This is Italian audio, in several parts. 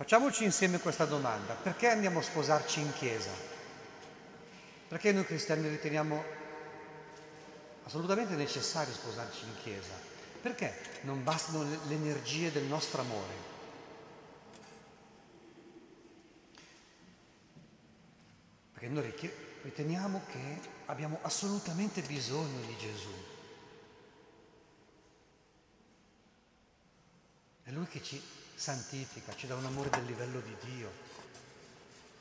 Facciamoci insieme questa domanda. Perché andiamo a sposarci in chiesa? Perché noi cristiani riteniamo assolutamente necessario sposarci in chiesa? Perché non bastano le energie del nostro amore? Perché noi riteniamo che abbiamo assolutamente bisogno di Gesù. È Lui che ci santifica, ci dà un amore del livello di Dio.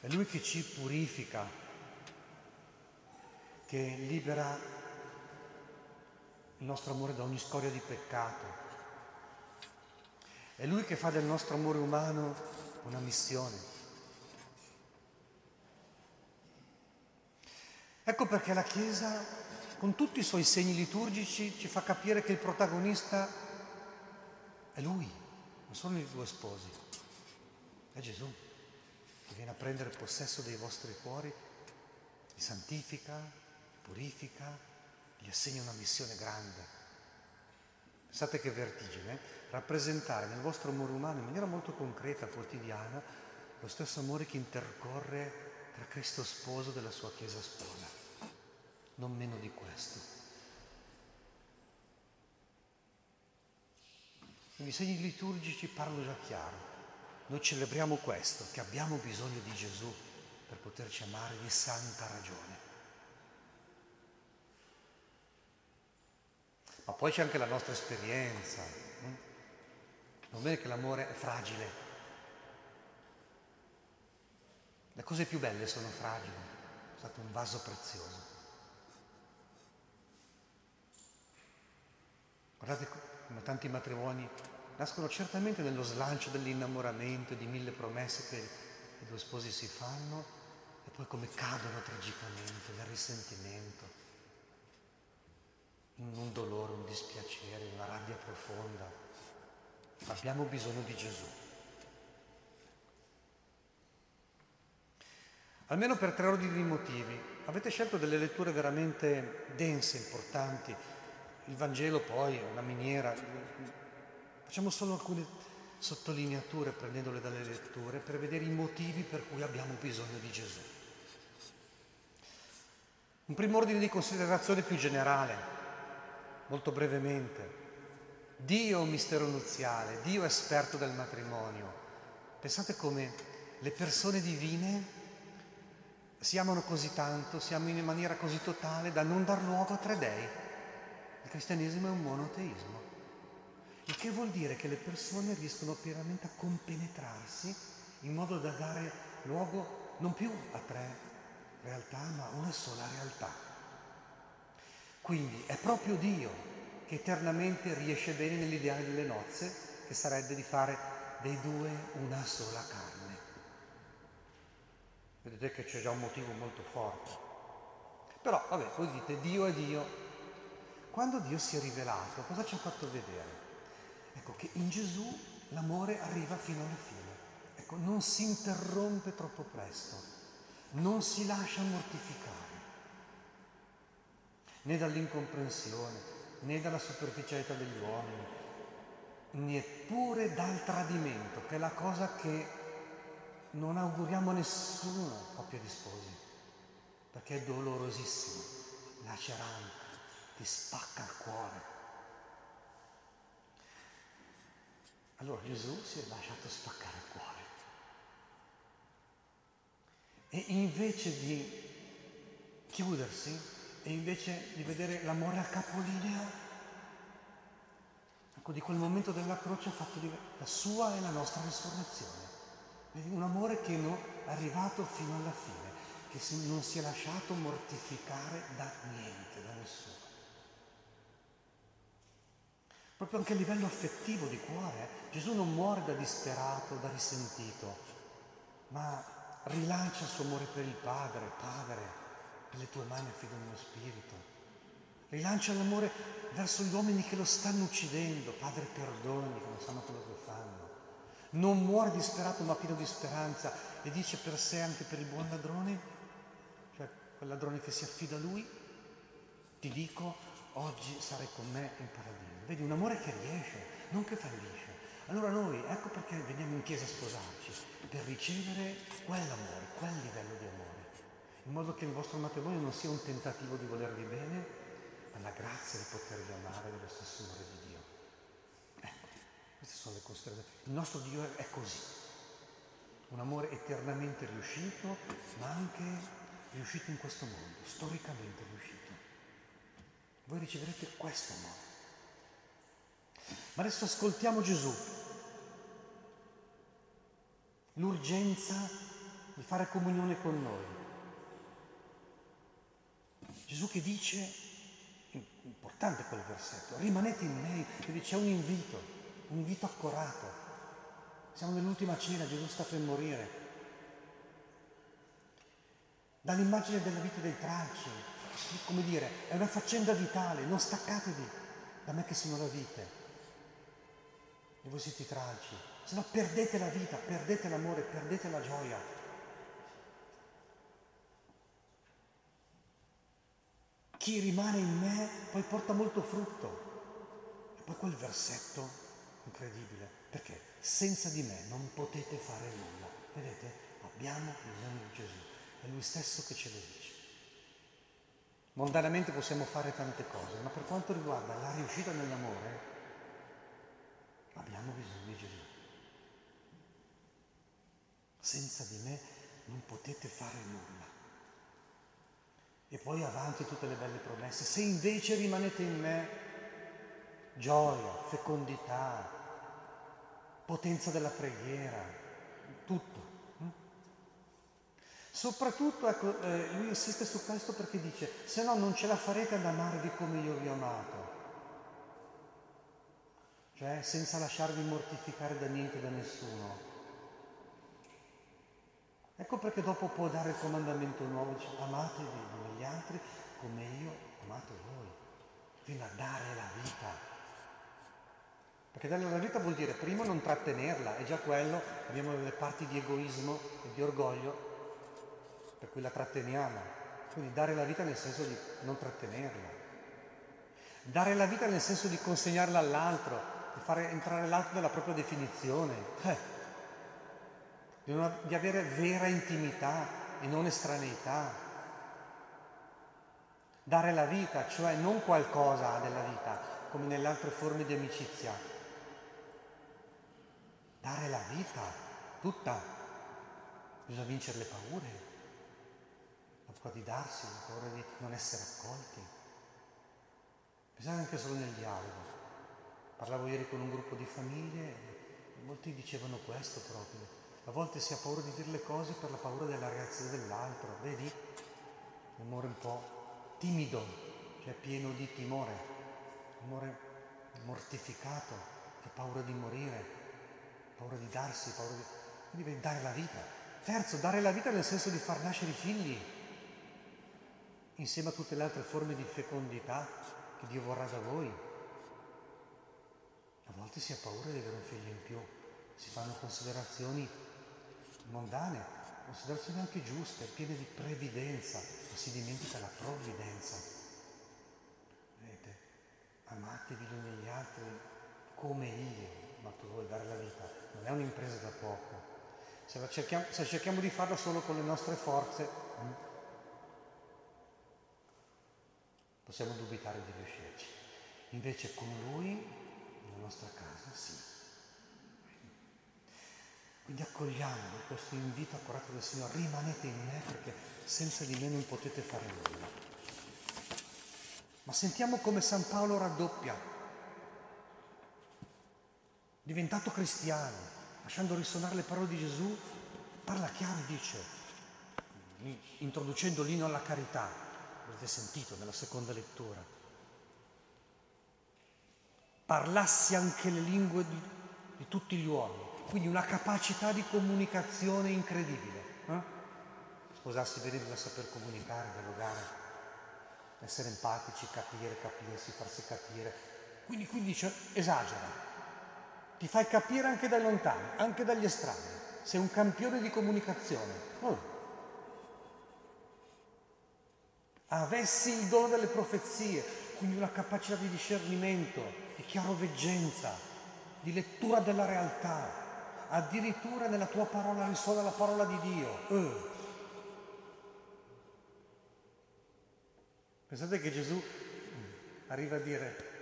È Lui che ci purifica, che libera il nostro amore da ogni scoria di peccato. È Lui che fa del nostro amore umano una missione. Ecco perché la Chiesa, con tutti i suoi segni liturgici, ci fa capire che il protagonista è Lui non sono i due sposi, è Gesù che viene a prendere possesso dei vostri cuori, li santifica, purifica, gli assegna una missione grande. Pensate che vertigine, eh? rappresentare nel vostro amore umano in maniera molto concreta, quotidiana, lo stesso amore che intercorre tra Cristo sposo della sua Chiesa sposa. Non meno di questo. I segni liturgici parlano già chiaro. Noi celebriamo questo, che abbiamo bisogno di Gesù per poterci amare di santa ragione. Ma poi c'è anche la nostra esperienza. Hm? Non vede che l'amore è fragile. Le cose più belle sono fragili. È stato un vaso prezioso. Guardate come tanti matrimoni nascono certamente nello slancio dell'innamoramento e di mille promesse che i due sposi si fanno e poi come cadono tragicamente nel risentimento, in un dolore, un dispiacere, una rabbia profonda. Abbiamo bisogno di Gesù. Almeno per tre ordini di motivi. Avete scelto delle letture veramente dense, importanti. Il Vangelo poi è una miniera Facciamo solo alcune sottolineature prendendole dalle letture per vedere i motivi per cui abbiamo bisogno di Gesù. Un primo ordine di considerazione più generale, molto brevemente. Dio mistero nuziale, Dio esperto del matrimonio. Pensate come le persone divine si amano così tanto, si amano in maniera così totale da non dar luogo a tre dei. Cristianesimo è un monoteismo. Il che vuol dire che le persone riescono pienamente a compenetrarsi in modo da dare luogo non più a tre realtà, ma a una sola realtà. Quindi è proprio Dio che eternamente riesce bene nell'ideale delle nozze, che sarebbe di fare dei due una sola carne. Vedete che c'è già un motivo molto forte. Però, vabbè, voi dite Dio è Dio. Quando Dio si è rivelato, cosa ci ha fatto vedere? Ecco che in Gesù l'amore arriva fino alla fine. Ecco, non si interrompe troppo presto, non si lascia mortificare, né dall'incomprensione, né dalla superficialità degli uomini, neppure dal tradimento, che è la cosa che non auguriamo a nessuna coppia di sposi, perché è dolorosissimo, lacerante, ti spacca il cuore. Allora Gesù si è lasciato spaccare il cuore. E invece di chiudersi, e invece di vedere l'amore a capolinea, ecco, di quel momento della croce ha fatto la sua e la nostra risurrezione. Un amore che non è arrivato fino alla fine, che non si è lasciato mortificare da niente, da nessuno. Proprio anche a livello affettivo di cuore, Gesù non muore da disperato, da risentito, ma rilancia il suo amore per il Padre, Padre, nelle tue mani affido il mio spirito. Rilancia l'amore verso gli uomini che lo stanno uccidendo, Padre perdoni, che non sanno quello che fanno. Non muore disperato ma pieno di speranza e dice per sé anche per il buon ladrone, cioè quel ladrone che si affida a lui, ti dico, oggi sarai con me in paradiso. Vedi, un amore che riesce, non che fallisce. Allora noi, ecco perché veniamo in chiesa a sposarci, per ricevere quell'amore, quel livello di amore, in modo che il vostro matrimonio non sia un tentativo di volervi bene, ma la grazia di potervi amare dello stesso amore di Dio. Ecco, queste sono le considerazioni. Il nostro Dio è così, un amore eternamente riuscito, ma anche riuscito in questo mondo, storicamente riuscito. Voi riceverete questo amore. Ma adesso ascoltiamo Gesù. L'urgenza di fare comunione con noi. Gesù che dice, importante quel versetto, rimanete in me, perché c'è un invito, un invito accorato. Siamo nell'ultima cena, Gesù sta per morire. Dall'immagine della vita dei tralci, come dire, è una faccenda vitale, non staccatevi da me che sono la vita e voi siete tralci, se no perdete la vita, perdete l'amore, perdete la gioia. Chi rimane in me poi porta molto frutto. E poi quel versetto incredibile, perché senza di me non potete fare nulla. Vedete, abbiamo bisogno di Gesù, è Lui stesso che ce lo dice. Mondanamente possiamo fare tante cose, ma per quanto riguarda la riuscita nell'amore, Abbiamo bisogno di Gesù. Senza di me non potete fare nulla. E poi avanti tutte le belle promesse. Se invece rimanete in me, gioia, fecondità, potenza della preghiera, tutto. Hm? Soprattutto, ecco, eh, lui insiste su questo perché dice, se no non ce la farete ad amarvi come io vi ho amato cioè senza lasciarvi mortificare da niente da nessuno. Ecco perché dopo può dare il comandamento nuovo, dice amatevi gli altri come io amato voi, fino a dare la vita. Perché dare la vita vuol dire prima non trattenerla, è già quello, abbiamo delle parti di egoismo e di orgoglio per cui la tratteniamo. Quindi dare la vita nel senso di non trattenerla. Dare la vita nel senso di consegnarla all'altro, di fare entrare l'altro nella propria definizione, eh, di, una, di avere vera intimità e non estraneità. Dare la vita, cioè non qualcosa della vita, come nelle altre forme di amicizia. Dare la vita, tutta. Bisogna vincere le paure, la paura di darsi, la paura di non essere accolti. Bisogna anche solo nel dialogo. Parlavo ieri con un gruppo di famiglie e molti dicevano questo proprio. A volte si ha paura di dire le cose per la paura della reazione dell'altro, vedi? L'amore un po' timido, cioè pieno di timore, amore mortificato, che paura di morire, paura di darsi, paura di... Quindi devi dare la vita. Terzo, dare la vita nel senso di far nascere i figli, insieme a tutte le altre forme di fecondità che Dio vorrà da voi. A volte si ha paura di avere un figlio in più, si fanno considerazioni mondane, considerazioni anche giuste, piene di previdenza, ma si dimentica la provvidenza. Vedete, amatevi gli uni gli altri come io, ma tu vuoi dare la vita, non è un'impresa da poco. Se, cerchiamo, se cerchiamo di farla solo con le nostre forze, hm, possiamo dubitare di riuscirci. Invece con Lui nostra casa, sì. Quindi accogliamo questo invito accorato del Signore, rimanete in me perché senza di me non potete fare nulla. Ma sentiamo come San Paolo raddoppia, diventato cristiano, lasciando risuonare le parole di Gesù, parla chiaro e dice, introducendo l'inno alla carità, avete sentito nella seconda lettura, parlassi anche le lingue di, di tutti gli uomini, quindi una capacità di comunicazione incredibile. Eh? Sposarsi bene bisogna saper comunicare, dialogare, essere empatici, capire, capirsi, farsi capire. Quindi, quindi dice, esagera, ti fai capire anche dai lontani, anche dagli estranei. Sei un campione di comunicazione. Oh. Avessi il dono delle profezie, quindi una capacità di discernimento, di chiaroveggenza, di lettura della realtà. Addirittura nella tua parola risuona la parola di Dio. Eh. Pensate che Gesù arriva a dire,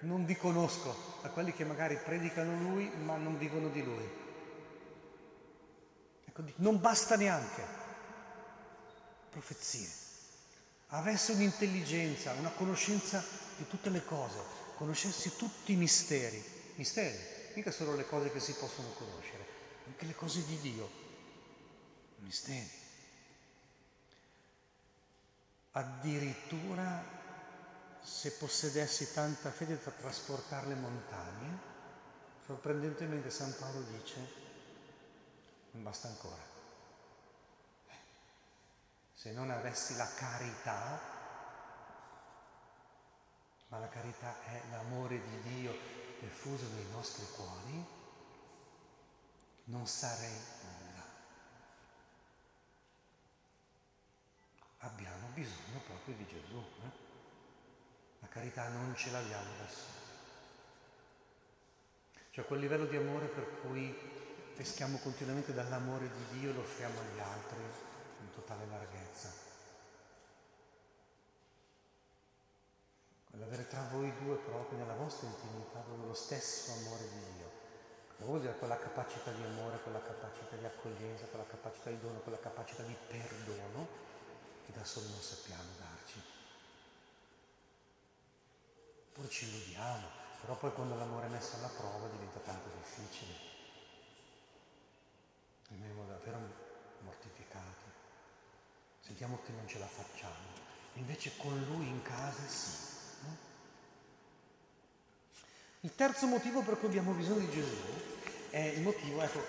non vi conosco a quelli che magari predicano Lui ma non vivono di Lui. Ecco, non basta neanche profezie. Avesse un'intelligenza, una conoscenza di tutte le cose, conoscessi tutti i misteri. Misteri, mica solo le cose che si possono conoscere, anche le cose di Dio. Misteri. Addirittura se possedessi tanta fede da trasportare le montagne, sorprendentemente San Paolo dice, non basta ancora. Se non avessi la carità, ma la carità è l'amore di Dio diffuso nei nostri cuori, non sarei nulla. Abbiamo bisogno proprio di Gesù. Eh? La carità non ce l'abbiamo da soli. Cioè quel livello di amore per cui peschiamo continuamente dall'amore di Dio e lo offriamo agli altri in totale larghezza. Tra voi due proprio nella vostra intimità lo stesso amore di Dio. Non vuol dire quella capacità di amore, quella capacità di accoglienza, quella capacità di dono, quella capacità di perdono che da soli non sappiamo darci. Oppure ci illudiamo, però poi quando l'amore è messo alla prova diventa tanto difficile. Rimaniamo davvero mortificati. Sentiamo che non ce la facciamo. Invece con lui in casa sì. Il terzo motivo per cui abbiamo bisogno di Gesù è il motivo, ecco,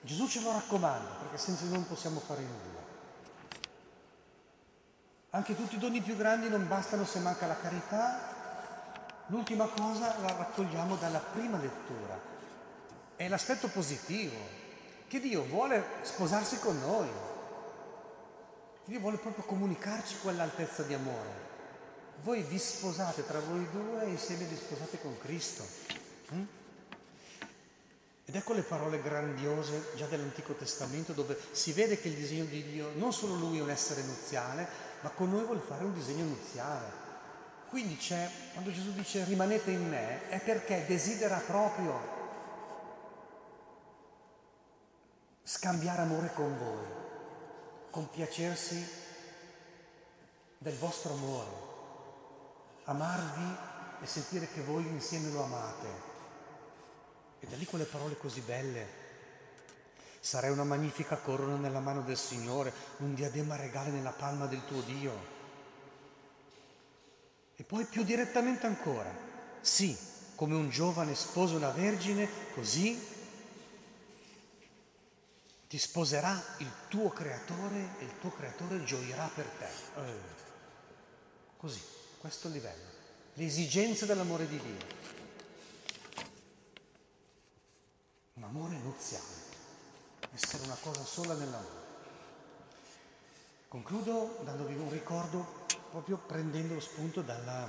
Gesù ce lo raccomanda, perché senza lui non possiamo fare nulla. Anche tutti i doni più grandi non bastano se manca la carità. L'ultima cosa la raccogliamo dalla prima lettura. È l'aspetto positivo, che Dio vuole sposarsi con noi. Dio vuole proprio comunicarci quell'altezza di amore. Voi vi sposate tra voi due e insieme vi sposate con Cristo. Mm? Ed ecco le parole grandiose già dell'Antico Testamento dove si vede che il disegno di Dio non solo lui è un essere nuziale, ma con noi vuole fare un disegno iniziale. Quindi c'è, quando Gesù dice rimanete in me, è perché desidera proprio scambiare amore con voi, compiacersi del vostro amore, amarvi e sentire che voi insieme lo amate. E da lì quelle parole così belle Sarai una magnifica corona nella mano del Signore, un diadema regale nella palma del tuo Dio. E poi più direttamente ancora, sì, come un giovane sposa una vergine, così ti sposerà il tuo creatore e il tuo creatore gioirà per te. Eh, così, questo livello, l'esigenza dell'amore di Dio. Un amore nuziale essere una cosa sola nell'amore. Concludo dandovi un ricordo proprio prendendo lo spunto dalla,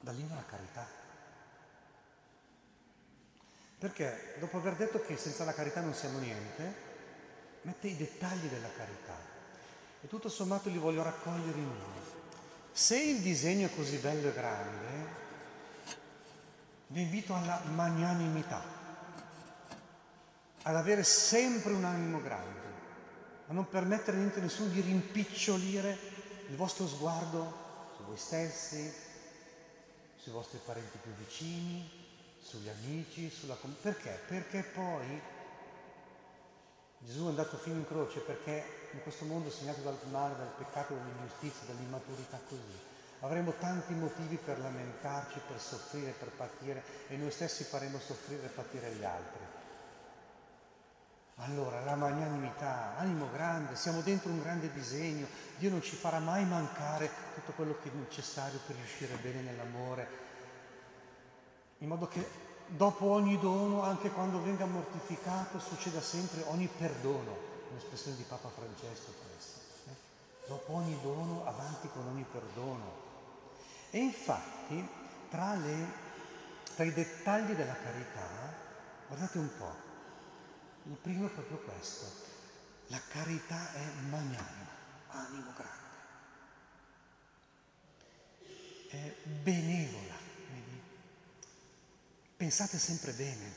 dall'inno alla carità. Perché dopo aver detto che senza la carità non siamo niente, mette i dettagli della carità e tutto sommato li voglio raccogliere in uno. Se il disegno è così bello e grande, vi invito alla magnanimità ad avere sempre un animo grande, a non permettere niente a nessuno di rimpicciolire il vostro sguardo su voi stessi, sui vostri parenti più vicini, sugli amici, sulla. Perché? Perché poi Gesù è andato fino in croce perché in questo mondo segnato dal male, dal peccato, dall'ingiustizia, dall'immaturità così. Avremo tanti motivi per lamentarci, per soffrire, per patire e noi stessi faremo soffrire e patire gli altri. Allora, la magnanimità, animo grande, siamo dentro un grande disegno, Dio non ci farà mai mancare tutto quello che è necessario per riuscire bene nell'amore, in modo che dopo ogni dono, anche quando venga mortificato, succeda sempre ogni perdono, un'espressione di Papa Francesco questa. Eh? Dopo ogni dono, avanti con ogni perdono. E infatti tra, le, tra i dettagli della carità, guardate un po', il primo è proprio questo, la carità è magnanima, animo grande, è benevola? Pensate sempre bene,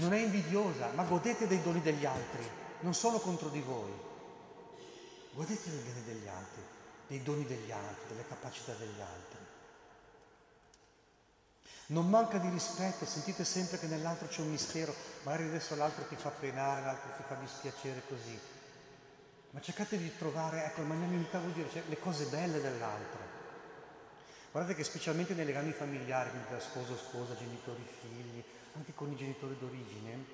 non è invidiosa, ma godete dei doni degli altri, non solo contro di voi. Godete del bene degli altri, dei doni degli altri, delle capacità degli altri. Non manca di rispetto, sentite sempre che nell'altro c'è un mistero, magari adesso l'altro ti fa penare, l'altro ti fa dispiacere così. Ma cercate di trovare, ecco, il magnanimità vuol dire cioè, le cose belle dell'altro. Guardate che specialmente nei legami familiari, quindi tra sposo, sposa, genitori, figli, anche con i genitori d'origine,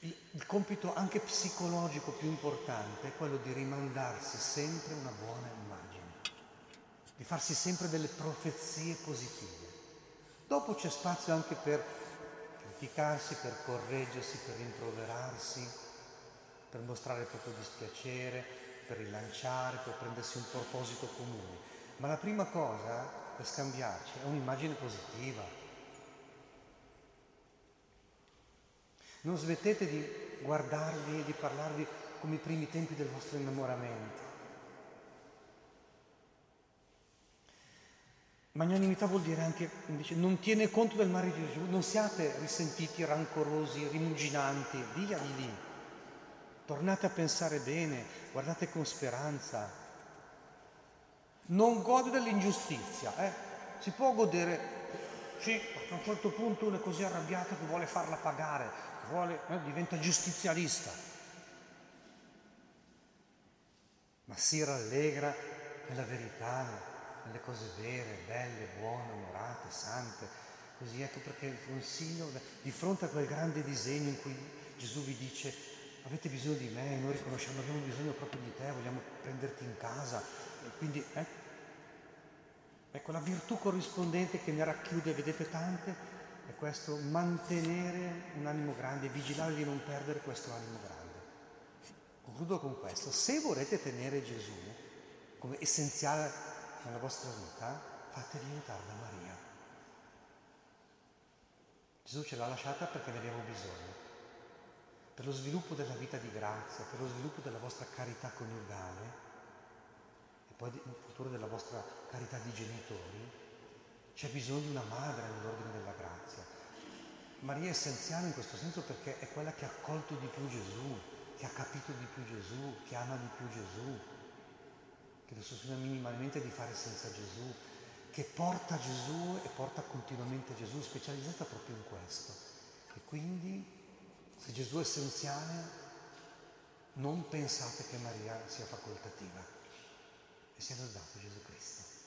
il, il compito anche psicologico più importante è quello di rimandarsi sempre una buona immagine, di farsi sempre delle profezie positive. Dopo c'è spazio anche per criticarsi, per correggersi, per rimproverarsi, per mostrare il proprio dispiacere, per rilanciare, per prendersi un proposito comune. Ma la prima cosa per scambiarci è un'immagine positiva. Non smettete di guardarvi e di parlarvi come i primi tempi del vostro innamoramento. Magnanimità vuol dire anche, invece, non tiene conto del mare di Gesù, non siate risentiti, rancorosi, rimuginanti, via di lì. Tornate a pensare bene, guardate con speranza. Non gode dell'ingiustizia, eh? Si può godere, sì, a un certo punto uno è così arrabbiato che vuole farla pagare, vuole, eh, diventa giustizialista. Ma si rallegra nella verità, nelle cose vere, belle, buone, onorate, sante. Così ecco perché il consiglio, di fronte a quel grande disegno in cui Gesù vi dice avete bisogno di me, noi riconosciamo, abbiamo bisogno proprio di te, vogliamo prenderti in casa. Quindi eh, ecco la virtù corrispondente che ne racchiude, vedete tante, è questo mantenere un animo grande, vigilare di non perdere questo animo grande. Concludo con questo, se volete tenere Gesù come essenziale nella vostra vita, fatevi aiutare da Maria. Gesù ce l'ha lasciata perché ne abbiamo bisogno. Per lo sviluppo della vita di grazia, per lo sviluppo della vostra carità coniugale poi in futuro della vostra carità di genitori, c'è bisogno di una madre nell'ordine della grazia. Maria è essenziale in questo senso perché è quella che ha accolto di più Gesù, che ha capito di più Gesù, che ama di più Gesù, che non sogna minimamente di fare senza Gesù, che porta Gesù e porta continuamente Gesù, specializzata proprio in questo. E quindi, se Gesù è essenziale, non pensate che Maria sia facoltativa. E sia lodato Gesù Cristo.